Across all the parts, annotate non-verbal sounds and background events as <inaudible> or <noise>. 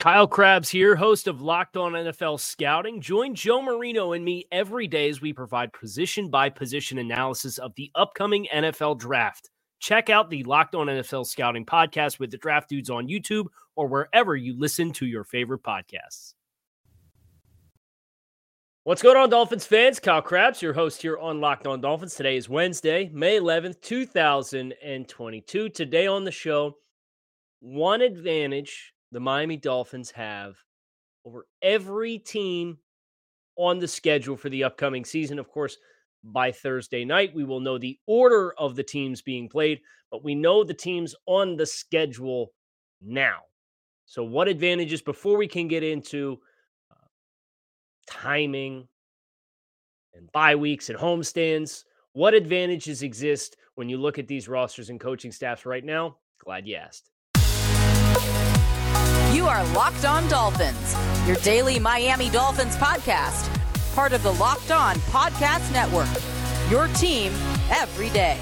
Kyle Crabbs here, host of Locked On NFL Scouting. Join Joe Marino and me every day as we provide position by position analysis of the upcoming NFL draft. Check out the Locked On NFL Scouting podcast with the draft dudes on YouTube or wherever you listen to your favorite podcasts. What's going on, Dolphins fans? Kyle Crabbs, your host here on Locked On Dolphins. Today is Wednesday, May 11th, 2022. Today on the show, one advantage the Miami Dolphins have over every team on the schedule for the upcoming season. Of course, by Thursday night, we will know the order of the teams being played, but we know the teams on the schedule now. So, what advantages before we can get into uh, timing and bye weeks and homestands? What advantages exist when you look at these rosters and coaching staffs right now? Glad you asked. You are Locked On Dolphins, your daily Miami Dolphins podcast, part of the Locked On Podcast Network. Your team every day.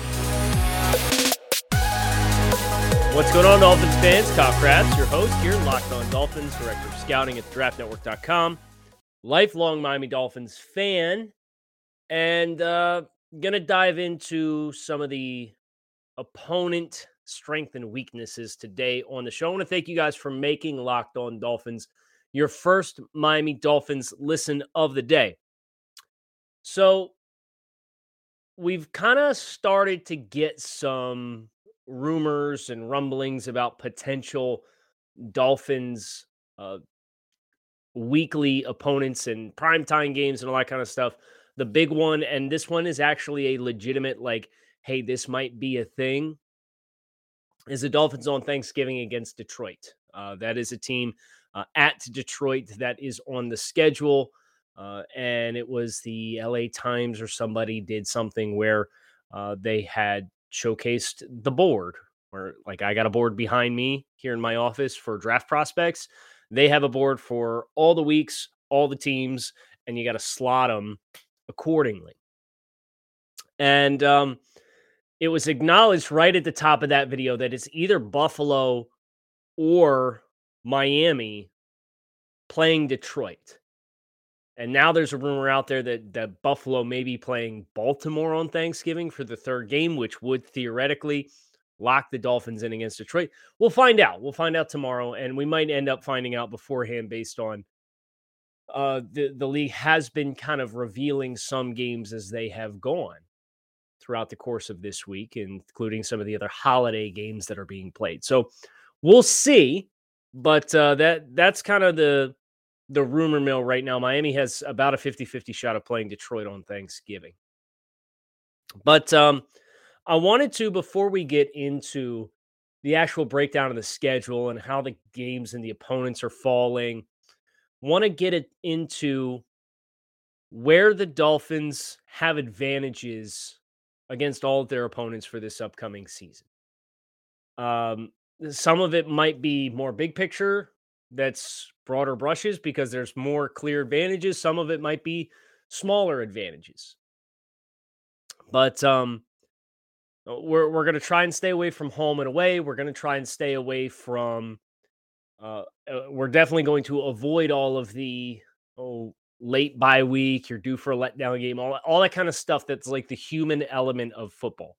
What's going on, Dolphins fans? Kyle Crabbs, your host here, Locked On Dolphins, director of scouting at draftnetwork.com, lifelong Miami Dolphins fan, and uh, gonna dive into some of the opponent strength and weaknesses today on the show. I want to thank you guys for making Locked On Dolphins your first Miami Dolphins listen of the day. So, we've kind of started to get some rumors and rumblings about potential Dolphins uh, weekly opponents and primetime games and all that kind of stuff. The big one, and this one is actually a legitimate, like, hey, this might be a thing is the Dolphins on Thanksgiving against Detroit. Uh, that is a team uh, at Detroit that is on the schedule. Uh, and it was the LA Times or somebody did something where uh, they had showcased the board, where like I got a board behind me here in my office for draft prospects. They have a board for all the weeks, all the teams, and you got to slot them accordingly. And um, it was acknowledged right at the top of that video that it's either Buffalo or Miami playing Detroit. And now there's a rumor out there that, that Buffalo may be playing Baltimore on Thanksgiving for the third game, which would theoretically lock the Dolphins in against Detroit. We'll find out. We'll find out tomorrow, and we might end up finding out beforehand based on uh, the the league has been kind of revealing some games as they have gone throughout the course of this week, including some of the other holiday games that are being played. So we'll see, but uh, that that's kind of the the rumor mill right now. Miami has about a 50-50 shot of playing Detroit on Thanksgiving. But um, I wanted to before we get into the actual breakdown of the schedule and how the games and the opponents are falling, want to get it into where the Dolphins have advantages against all of their opponents for this upcoming season. Um, some of it might be more big picture, that's broader brushes because there's more clear advantages. Some of it might be smaller advantages. But um, uh, we're we're gonna try and stay away from home and away. We're gonna try and stay away from. Uh, uh, we're definitely going to avoid all of the late bye week, you're due for a letdown game, all, all that kind of stuff that's like the human element of football.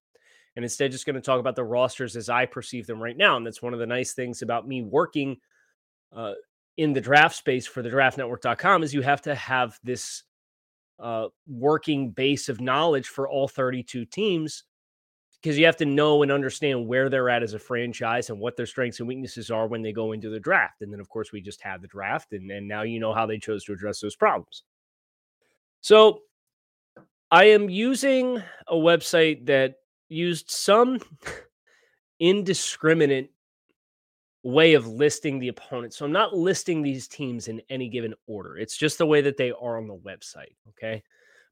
And instead, just going to talk about the rosters as I perceive them right now. And that's one of the nice things about me working uh, in the draft space for the draftnetwork.com is you have to have this uh, working base of knowledge for all 32 teams because you have to know and understand where they're at as a franchise and what their strengths and weaknesses are when they go into the draft. And then, of course, we just have the draft, and, and now you know how they chose to address those problems. So I am using a website that used some <laughs> indiscriminate way of listing the opponents. So I'm not listing these teams in any given order. It's just the way that they are on the website. Okay.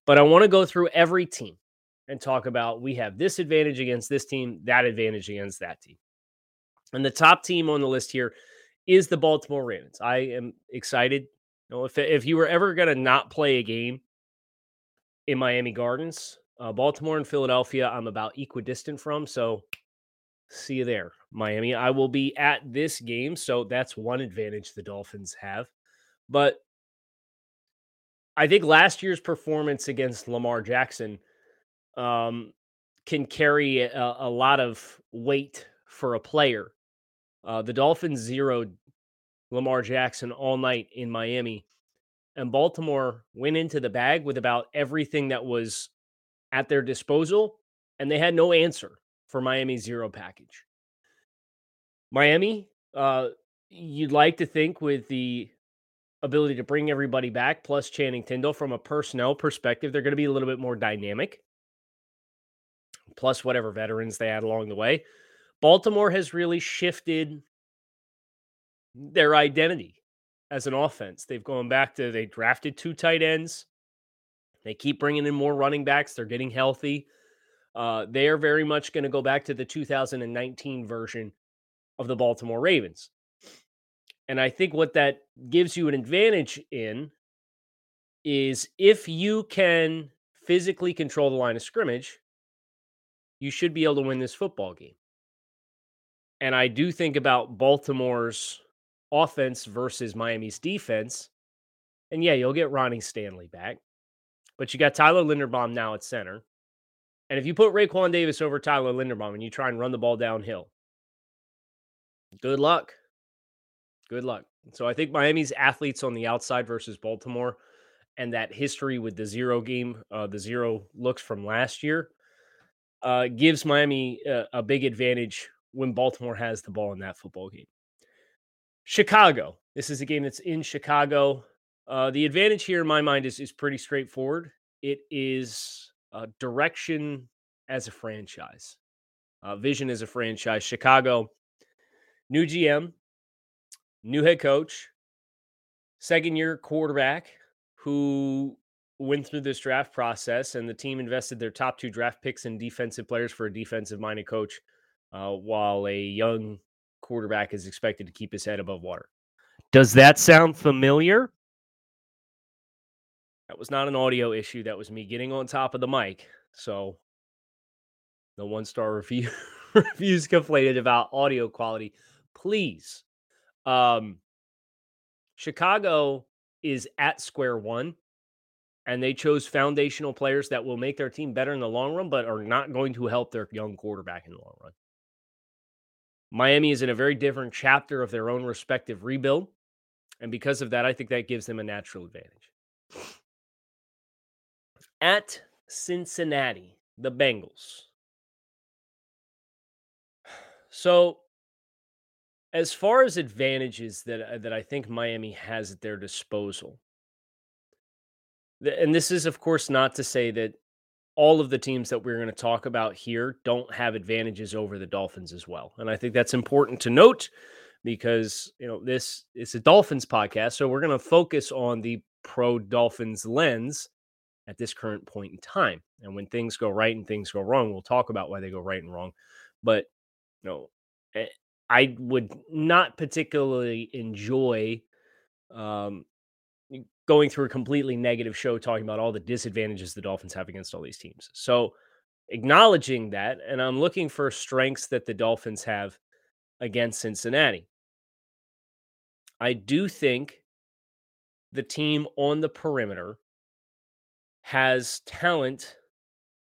But I want to go through every team and talk about we have this advantage against this team, that advantage against that team. And the top team on the list here is the Baltimore Ravens. I am excited. You know, if if you were ever going to not play a game in Miami Gardens, uh, Baltimore and Philadelphia, I'm about equidistant from. So see you there, Miami. I will be at this game, so that's one advantage the Dolphins have. But I think last year's performance against Lamar Jackson um, can carry a, a, lot of weight for a player. Uh, the Dolphins zeroed Lamar Jackson all night in Miami, and Baltimore went into the bag with about everything that was at their disposal, and they had no answer for Miami's zero package. Miami, uh, you'd like to think with the ability to bring everybody back, plus Channing Tindall from a personnel perspective, they're going to be a little bit more dynamic plus whatever veterans they had along the way. Baltimore has really shifted their identity as an offense. They've gone back to they drafted two tight ends. They keep bringing in more running backs. They're getting healthy. Uh, they are very much going to go back to the 2019 version of the Baltimore Ravens. And I think what that gives you an advantage in is if you can physically control the line of scrimmage, you should be able to win this football game. And I do think about Baltimore's offense versus Miami's defense. And yeah, you'll get Ronnie Stanley back, but you got Tyler Linderbaum now at center. And if you put Raekwon Davis over Tyler Linderbaum and you try and run the ball downhill, good luck. Good luck. So I think Miami's athletes on the outside versus Baltimore and that history with the zero game, uh, the zero looks from last year uh, gives Miami a, a big advantage when Baltimore has the ball in that football game. Chicago. This is a game that's in Chicago. Uh, the advantage here, in my mind, is is pretty straightforward. It is uh, direction as a franchise, uh, vision as a franchise. Chicago, new GM, new head coach, second year quarterback who went through this draft process and the team invested their top two draft picks in defensive players for a defensive minded coach, uh, while a young quarterback is expected to keep his head above water. Does that sound familiar? That was not an audio issue. That was me getting on top of the mic. So the one star review <laughs> reviews conflated about audio quality. Please. Um, Chicago is at square one and they chose foundational players that will make their team better in the long run, but are not going to help their young quarterback in the long run. Miami is in a very different chapter of their own respective rebuild. And because of that, I think that gives them a natural advantage. At Cincinnati, the Bengals. So, as far as advantages that, that I think Miami has at their disposal, and this is, of course, not to say that all of the teams that we're going to talk about here don't have advantages over the Dolphins as well. And I think that's important to note because, you know, this is a Dolphins podcast. So we're going to focus on the pro Dolphins lens at this current point in time. And when things go right and things go wrong, we'll talk about why they go right and wrong. But, you know, eh, I would not particularly enjoy um, going through a completely negative show talking about all the disadvantages the Dolphins have against all these teams. So, acknowledging that, and I'm looking for strengths that the Dolphins have against Cincinnati. I do think the team on the perimeter has talent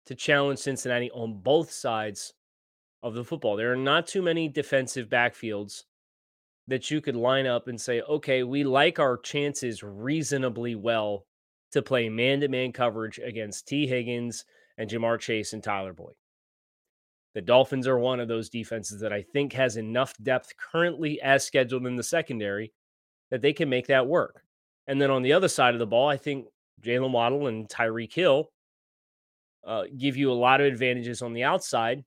to challenge Cincinnati on both sides of the football. There are not too many defensive backfields that you could line up and say, okay, we like our chances reasonably well to play man to man coverage against Tee Higgins and Ja'Marr Chase and Tyler Boyd. The Dolphins are one of those defenses that I think has enough depth currently as scheduled in the secondary that they can make that work. And then on the other side of the ball, I think Jaylen Waddle and Tyreek Hill uh, give you a lot of advantages on the outside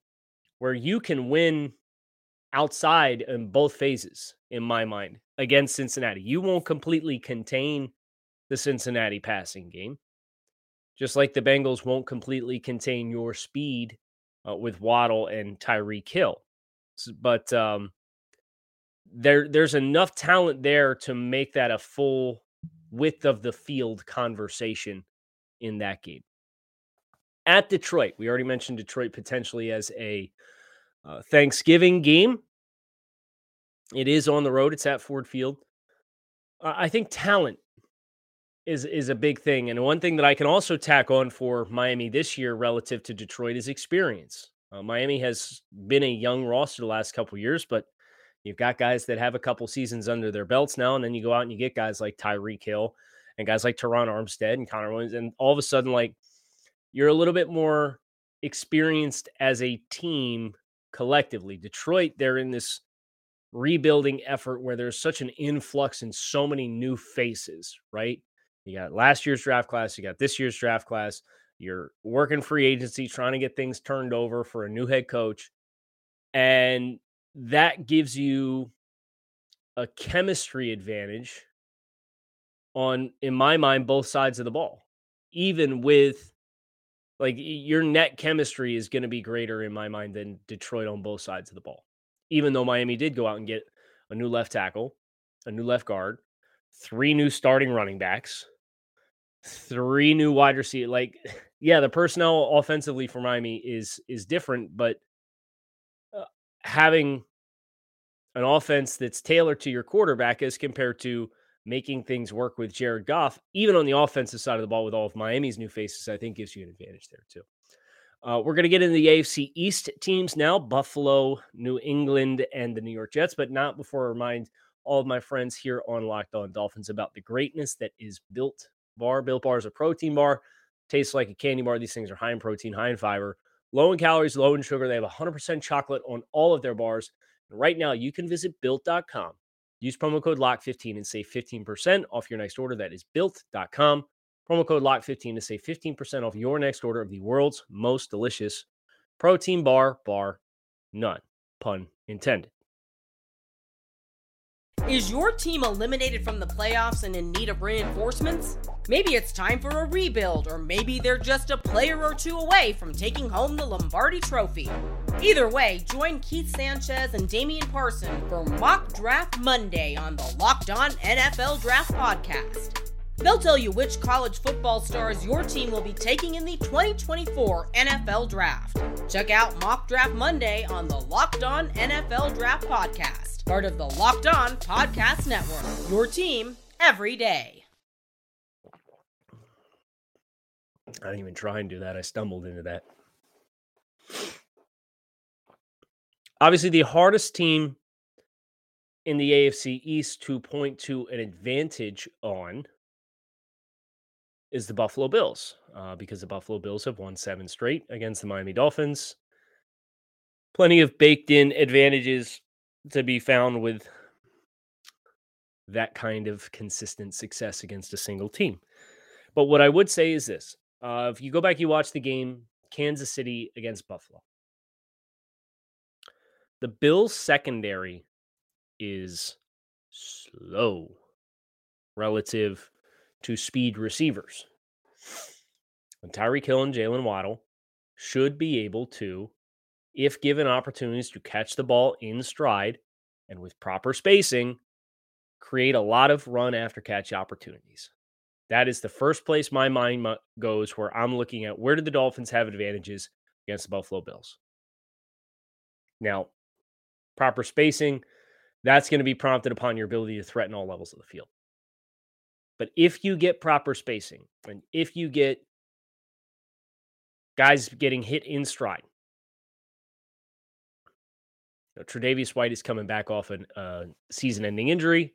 where you can win outside in both phases, in my mind, against Cincinnati. You won't completely contain the Cincinnati passing game, just like the Bengals won't completely contain your speed uh, with Waddle and Tyreek Hill. But um, there, there's enough talent there to make that a full width of the field conversation in that game. At Detroit, we already mentioned Detroit potentially as a uh, Thanksgiving game. It is on the road. It's at Ford Field. Uh, I think talent is is a big thing, and one thing that I can also tack on for Miami this year relative to Detroit is experience. Uh, Miami has been a young roster the last couple years, but you've got guys that have a couple seasons under their belts now, and then you go out and you get guys like Tyreek Hill and guys like Terron Armstead and Connor Williams, and all of a sudden, like you're a little bit more experienced as a team collectively. Detroit, they're in this rebuilding effort where there's such an influx in so many new faces, right? You got last year's draft class, you got this year's draft class, you're working free agency, trying to get things turned over for a new head coach. And that gives you a chemistry advantage on, in my mind, both sides of the ball, even with like your net chemistry is going to be greater in my mind than Detroit on both sides of the ball even though Miami did go out and get a new left tackle, a new left guard, three new starting running backs, three new wide receiver. Like, <laughs> yeah, the personnel offensively for Miami is is different, but uh, having an offense that's tailored to your quarterback as compared to making things work with Jared Goff, even on the offensive side of the ball with all of Miami's new faces, I think gives you an advantage there too. Uh, we're going to get into the AFC East teams now Buffalo, New England, and the New York Jets, but not before I remind all of my friends here on Locked On Dolphins about the greatness that is Built Bar. Built Bar is a protein bar, tastes like a candy bar. These things are high in protein, high in fiber, low in calories, low in sugar. They have 100% chocolate on all of their bars. And right now, you can visit built.com, use promo code LOCKED15 and save 15% off your next order. That is built.com. Promo code LOCKED15 to save 15% off your next order of the world's most delicious protein bar, bar none. Pun intended. Is your team eliminated from the playoffs and in need of reinforcements? Maybe it's time for a rebuild, or maybe they're just a player or two away from taking home the Lombardi Trophy. Either way, join Keith Sanchez and Damian Parson for Mock Draft Monday on the Locked On NFL Draft Podcast. They'll tell you which college football stars your team will be taking in the 2024 NFL Draft. Check out Mock Draft Monday on the Locked On NFL Draft Podcast, part of the Locked On Podcast Network. Your team every day. I didn't even try and do that. I stumbled into that. Obviously, the hardest team in the AFC East to point to an advantage on is the Buffalo Bills uh, because the Buffalo Bills have won seven straight against the Miami Dolphins. Plenty of baked in advantages to be found with that kind of consistent success against a single team. But what I would say is this uh, if you go back, you watch the game Kansas City against Buffalo, the Bills' secondary is slow relative to speed receivers. And Tyreek Hill and Jaylen Waddle should be able to, if given opportunities to catch the ball in stride and with proper spacing, create a lot of run after catch opportunities. That is the first place my mind goes where I'm looking at where did the Dolphins have advantages against the Buffalo Bills. Now, proper spacing, that's going to be prompted upon your ability to threaten all levels of the field. But if you get proper spacing and if you get guys getting hit in stride, you know, Tre'Davious White is coming back off a uh, season-ending injury.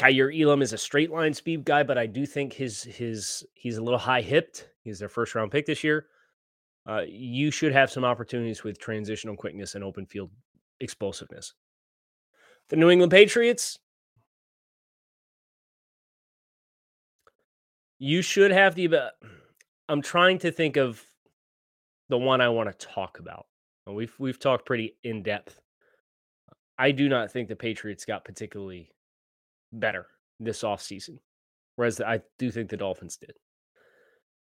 Kaiir Elam is a straight line speed guy, but I do think his his he's a little high hipped. He's their first round pick this year. Uh, you should have some opportunities with transitional quickness and open field explosiveness. The New England Patriots, you should have the. I'm trying to think of the one I want to talk about. We've we've talked pretty in depth. I do not think the Patriots got particularly better this offseason, whereas I do think the Dolphins did.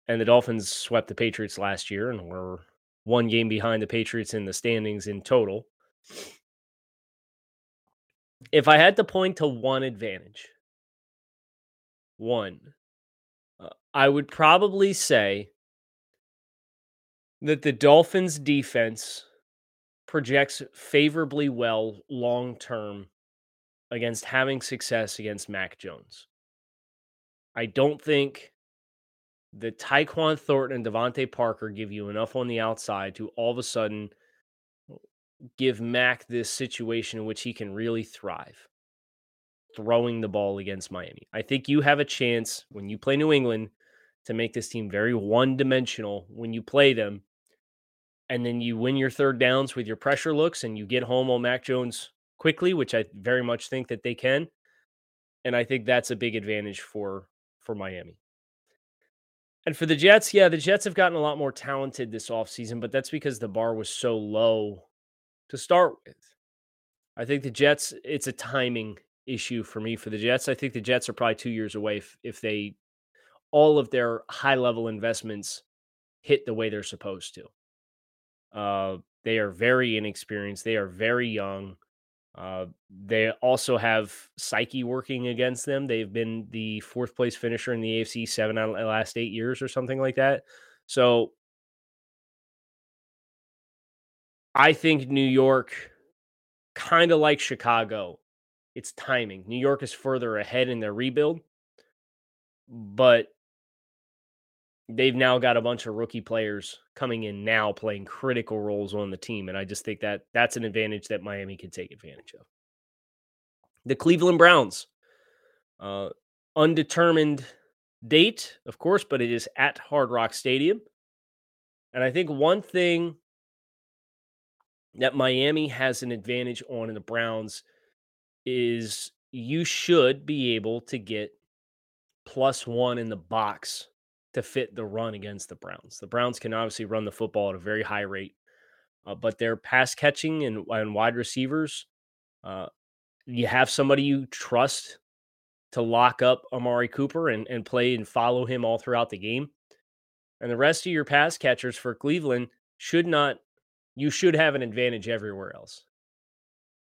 And the Dolphins swept the Patriots last year and were one game behind the Patriots in the standings in total. If I had to point to one advantage, one, I would probably say that the Dolphins defense projects favorably well long term against having success against Mac Jones. I don't think that Tyquan Thornton and DeVante Parker give you enough on the outside to all of a sudden give Mac this situation in which he can really thrive throwing the ball against Miami. I think you have a chance when you play New England to make this team very one dimensional when you play them. And then you win your third downs with your pressure looks and you get home on Mac Jones quickly, which I very much think that they can. And I think that's a big advantage for for Miami. And for the Jets, yeah, the Jets have gotten a lot more talented this offseason, but that's because the bar was so low to start with. I think the Jets, it's a timing issue for me for the Jets. I think the Jets are probably two years away if, if they all of their high level investments hit the way they're supposed to. Uh, they are very inexperienced. They are very young. Uh, they also have psyche working against them. They've been the fourth place finisher in the AFC seven out of the last eight years or something like that. So I think New York, kind of like Chicago, it's timing. New York is further ahead in their rebuild, but they've now got a bunch of rookie players coming in now playing critical roles on the team and i just think that that's an advantage that miami can take advantage of. The cleveland browns uh, undetermined date of course but it is at hard rock stadium. And i think one thing that miami has an advantage on in the browns is you should be able to get plus one in the box to fit the run against the Browns. The Browns can obviously run the football at a very high rate, uh, but their pass catching and, and wide receivers, uh, you have somebody you trust to lock up Amari Cooper and, and play and follow him all throughout the game. And the rest of your pass catchers for Cleveland should not, you should have an advantage everywhere else.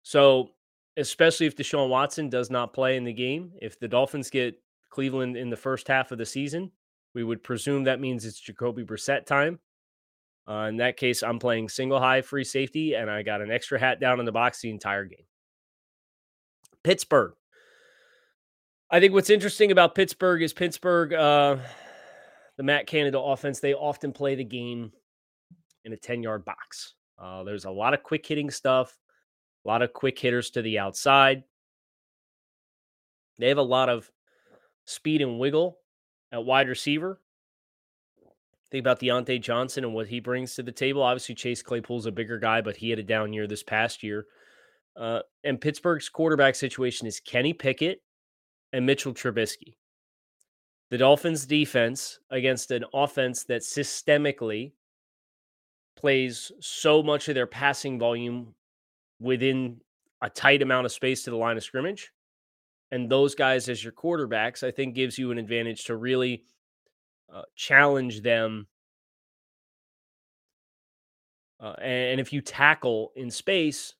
So, especially if Deshaun Watson does not play in the game, if the Dolphins get Cleveland in the first half of the season, we would presume that means it's Jacoby Brissett time. Uh, in that case, I'm playing single high free safety, and I got an extra hat down in the box the entire game. Pittsburgh. I think what's interesting about Pittsburgh is Pittsburgh, uh, the Matt Canada offense, they often play the game in a 10 yard box. Uh, there's a lot of quick hitting stuff, a lot of quick hitters to the outside. They have a lot of speed and wiggle at wide receiver. Think about Diontae Johnson and what he brings to the table. Obviously, Chase Claypool's a bigger guy, but he had a down year this past year. Uh, and Pittsburgh's quarterback situation is Kenny Pickett and Mitchell Trubisky. The Dolphins' defense against an offense that systemically plays so much of their passing volume within a tight amount of space to the line of scrimmage and those guys as your quarterbacks, I think gives you an advantage to really uh, challenge them. Uh, and if you tackle in space,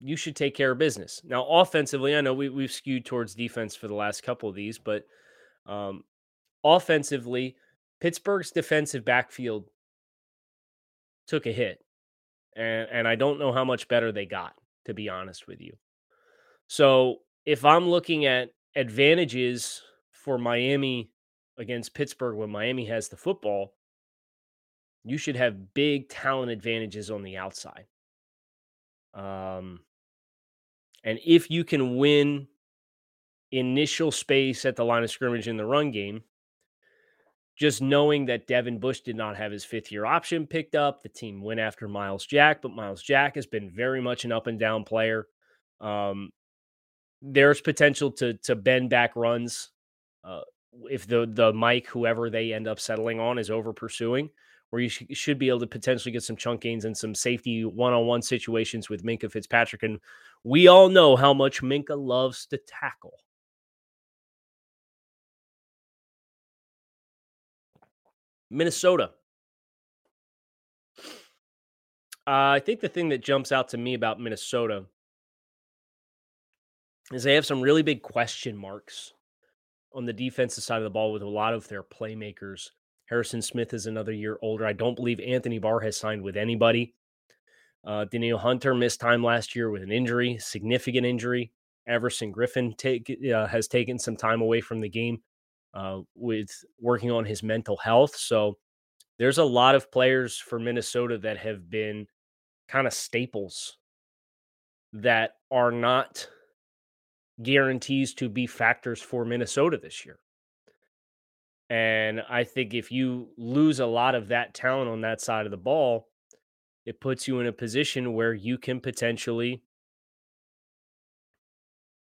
you should take care of business. Now, offensively, I know we, we've skewed towards defense for the last couple of these, but um, offensively, Pittsburgh's defensive backfield took a hit. And, and I don't know how much better they got, to be honest with you. So if I'm looking at advantages for Miami against Pittsburgh when Miami has the football, you should have big talent advantages on the outside. Um, and if you can win initial space at the line of scrimmage in the run game, just knowing that Devin Bush did not have his fifth year option picked up, the team went after Myles Jack, but Myles Jack has been very much an up and down player. Um, there's potential to to bend back runs uh, if the the Mike whoever they end up settling on is over pursuing, where you sh- should be able to potentially get some chunk gains and some safety one on one situations with Minkah Fitzpatrick. And we all know how much Minkah loves to tackle. Minnesota. Uh, I think the thing that jumps out to me about Minnesota is they have some really big question marks on the defensive side of the ball with a lot of their playmakers. Harrison Smith is another year older. I don't believe Anthony Barr has signed with anybody. Uh, Danielle Hunter missed time last year with an injury, significant injury. Everson Griffen take, uh, has taken some time away from the game uh, with working on his mental health. So there's a lot of players for Minnesota that have been kind of staples that are not guarantees to be factors for Minnesota this year. And I think if you lose a lot of that talent on that side of the ball, it puts you in a position where you can potentially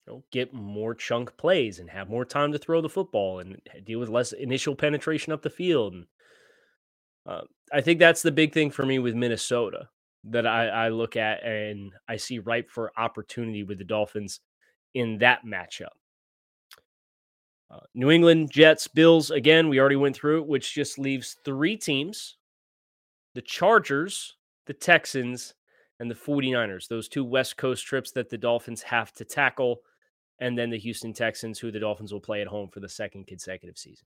you know, get more chunk plays and have more time to throw the football and deal with less initial penetration up the field. And, uh, I think that's the big thing for me with Minnesota that I, I look at and I see ripe for opportunity with the Dolphins in that matchup. Uh, New England Jets, Bills, again, we already went through it, which just leaves three teams the Chargers, the Texans, and the 49ers. Those two West Coast trips that the Dolphins have to tackle, and then the Houston Texans, who the Dolphins will play at home for the second consecutive season.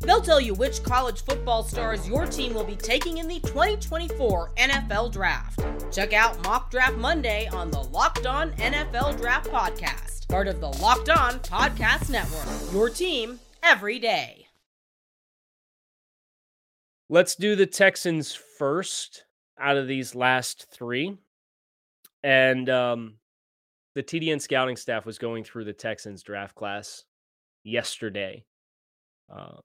They'll tell you which college football stars your team will be taking in the 2024 NFL Draft. Check out Mock Draft Monday on the Locked On NFL Draft Podcast part of the Locked On Podcast Network. Your team every day. Let's do the Texans first out of these last three. And um, the TDN scouting staff was going through the Texans draft class yesterday uh,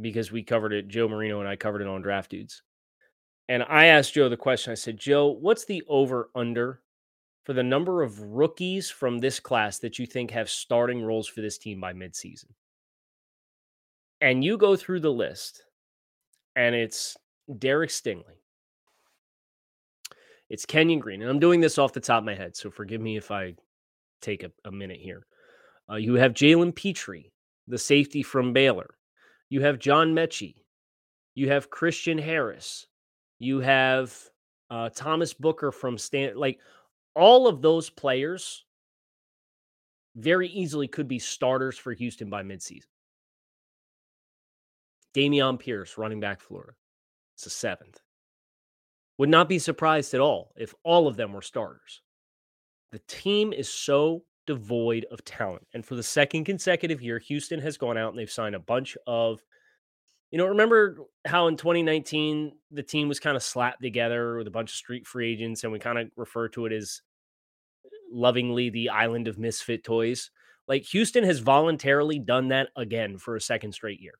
because we covered it. Joe Marino and I covered it on Draft Dudes. And I asked Joe the question I said, Joe, what's the over under for the number of rookies from this class that you think have starting roles for this team by midseason. And you go through the list, and it's Derek Stingley. It's Kenyon Green. And I'm doing this off the top of my head, so forgive me if I take a, a minute here. Uh, you have Jalen Pitre, the safety from Baylor. You have John Metchie. You have Christian Harris. You have uh, Thomas Booker from Stan. Like all of those players very easily could be starters for Houston by midseason. Dameon Pierce, running back Florida. It's a seventh. Would not be surprised at all if all of them were starters. The team is so devoid of talent. And for the second consecutive year, Houston has gone out and they've signed a bunch of you know, remember how in 2019 the team was kind of slapped together with a bunch of street free agents, and we kind of refer to it as lovingly the island of misfit toys. Like Houston has voluntarily done that again for a second straight year.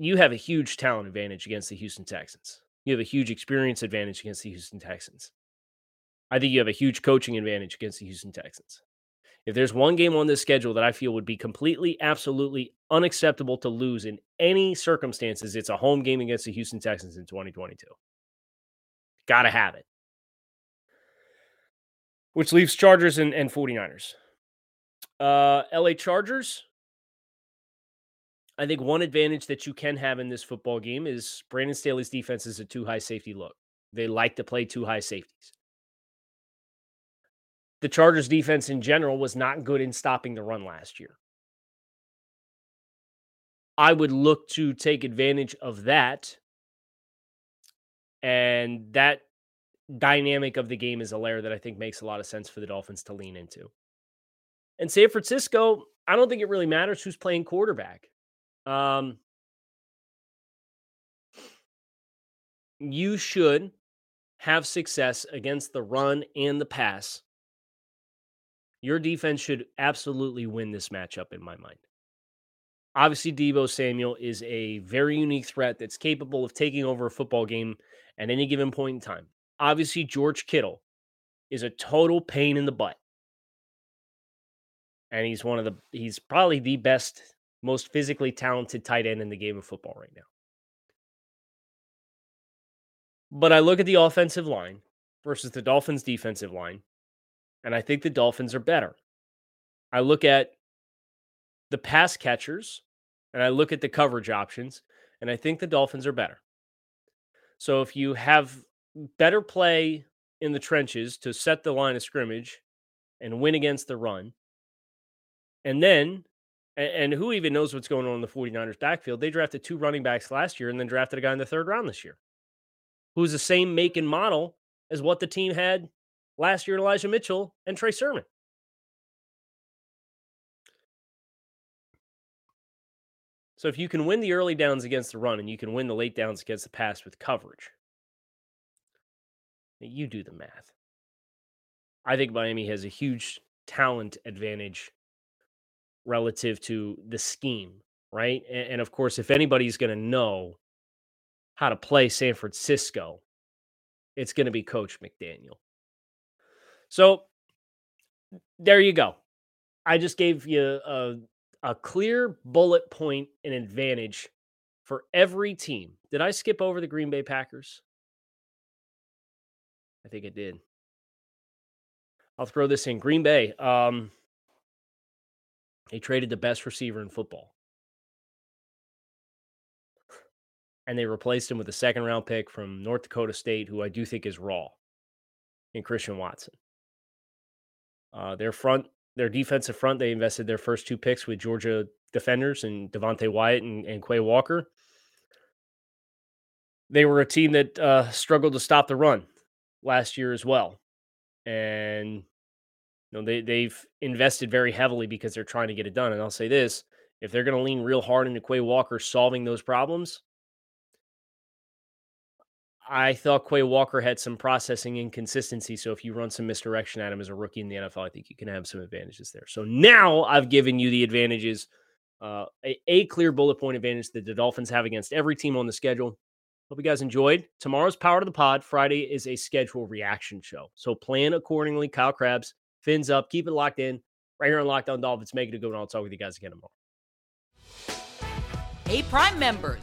You have a huge talent advantage against the Houston Texans. You have a huge experience advantage against the Houston Texans. I think you have a huge coaching advantage against the Houston Texans. If there's one game on this schedule that I feel would be completely, absolutely unacceptable to lose in any circumstances, it's a home game against the Houston Texans in 2022. Got to have it. Which leaves Chargers and, and 49ers. Uh, LA Chargers. I think one advantage that you can have in this football game is Brandon Staley's defense is a two high safety look. They like to play two high safeties the Chargers defense in general was not good in stopping the run last year. I would look to take advantage of that. And that dynamic of the game is a layer that I think makes a lot of sense for the Dolphins to lean into. And San Francisco, I don't think it really matters who's playing quarterback. Um, you should have success against the run and the pass Your defense should absolutely win this matchup in my mind. Obviously, Deebo Samuel is a very unique threat that's capable of taking over a football game at any given point in time. Obviously, George Kittle is a total pain in the butt. And he's one of the, he's probably the best, most physically talented tight end in the game of football right now. But I look at the offensive line versus the Dolphins' defensive line, and I think the Dolphins are better. I look at the pass catchers and I look at the coverage options, and I think the Dolphins are better. So if you have better play in the trenches to set the line of scrimmage and win against the run, and then, and, who even knows what's going on in the 49ers backfield? They drafted two running backs last year and then drafted a guy in the third round this year who's the same make and model as what the team had last year Elijah Mitchell and Trey Sermon. So if you can win the early downs against the run and you can win the late downs against the pass with coverage, you do the math. I think Miami has a huge talent advantage relative to the scheme, right? And, and of course, if anybody's going to know how to play San Francisco, it's going to be Coach McDaniel. So there you go. I just gave you a, a clear bullet point and advantage for every team. Did I skip over the Green Bay Packers? I think it did. I'll throw this in. Green Bay. Um, they traded the best receiver in football. and they replaced him with a second round pick from North Dakota State, who I do think is raw, in Christian Watson. Uh, their front, their defensive front, they invested their first two picks with Georgia defenders and Devonte Wyatt and, and Quay Walker. They were a team that uh, struggled to stop the run last year as well, and you know they they've invested very heavily because they're trying to get it done. And I'll say this: if they're going to lean real hard into Quay Walker solving those problems, I thought Quay Walker had some processing inconsistency. So if you run some misdirection at him as a rookie in the NFL, I think you can have some advantages there. So now I've given you the advantages, uh, a, a clear bullet point advantage that the Dolphins have against every team on the schedule. Hope you guys enjoyed. Tomorrow's Power to the Pod. Friday is a schedule reaction show. So plan accordingly. Kyle Crabbs, fins up. Keep it locked in right here on Locked On Dolphins. Make it a good one. I'll talk with you guys again tomorrow. Hey, Prime members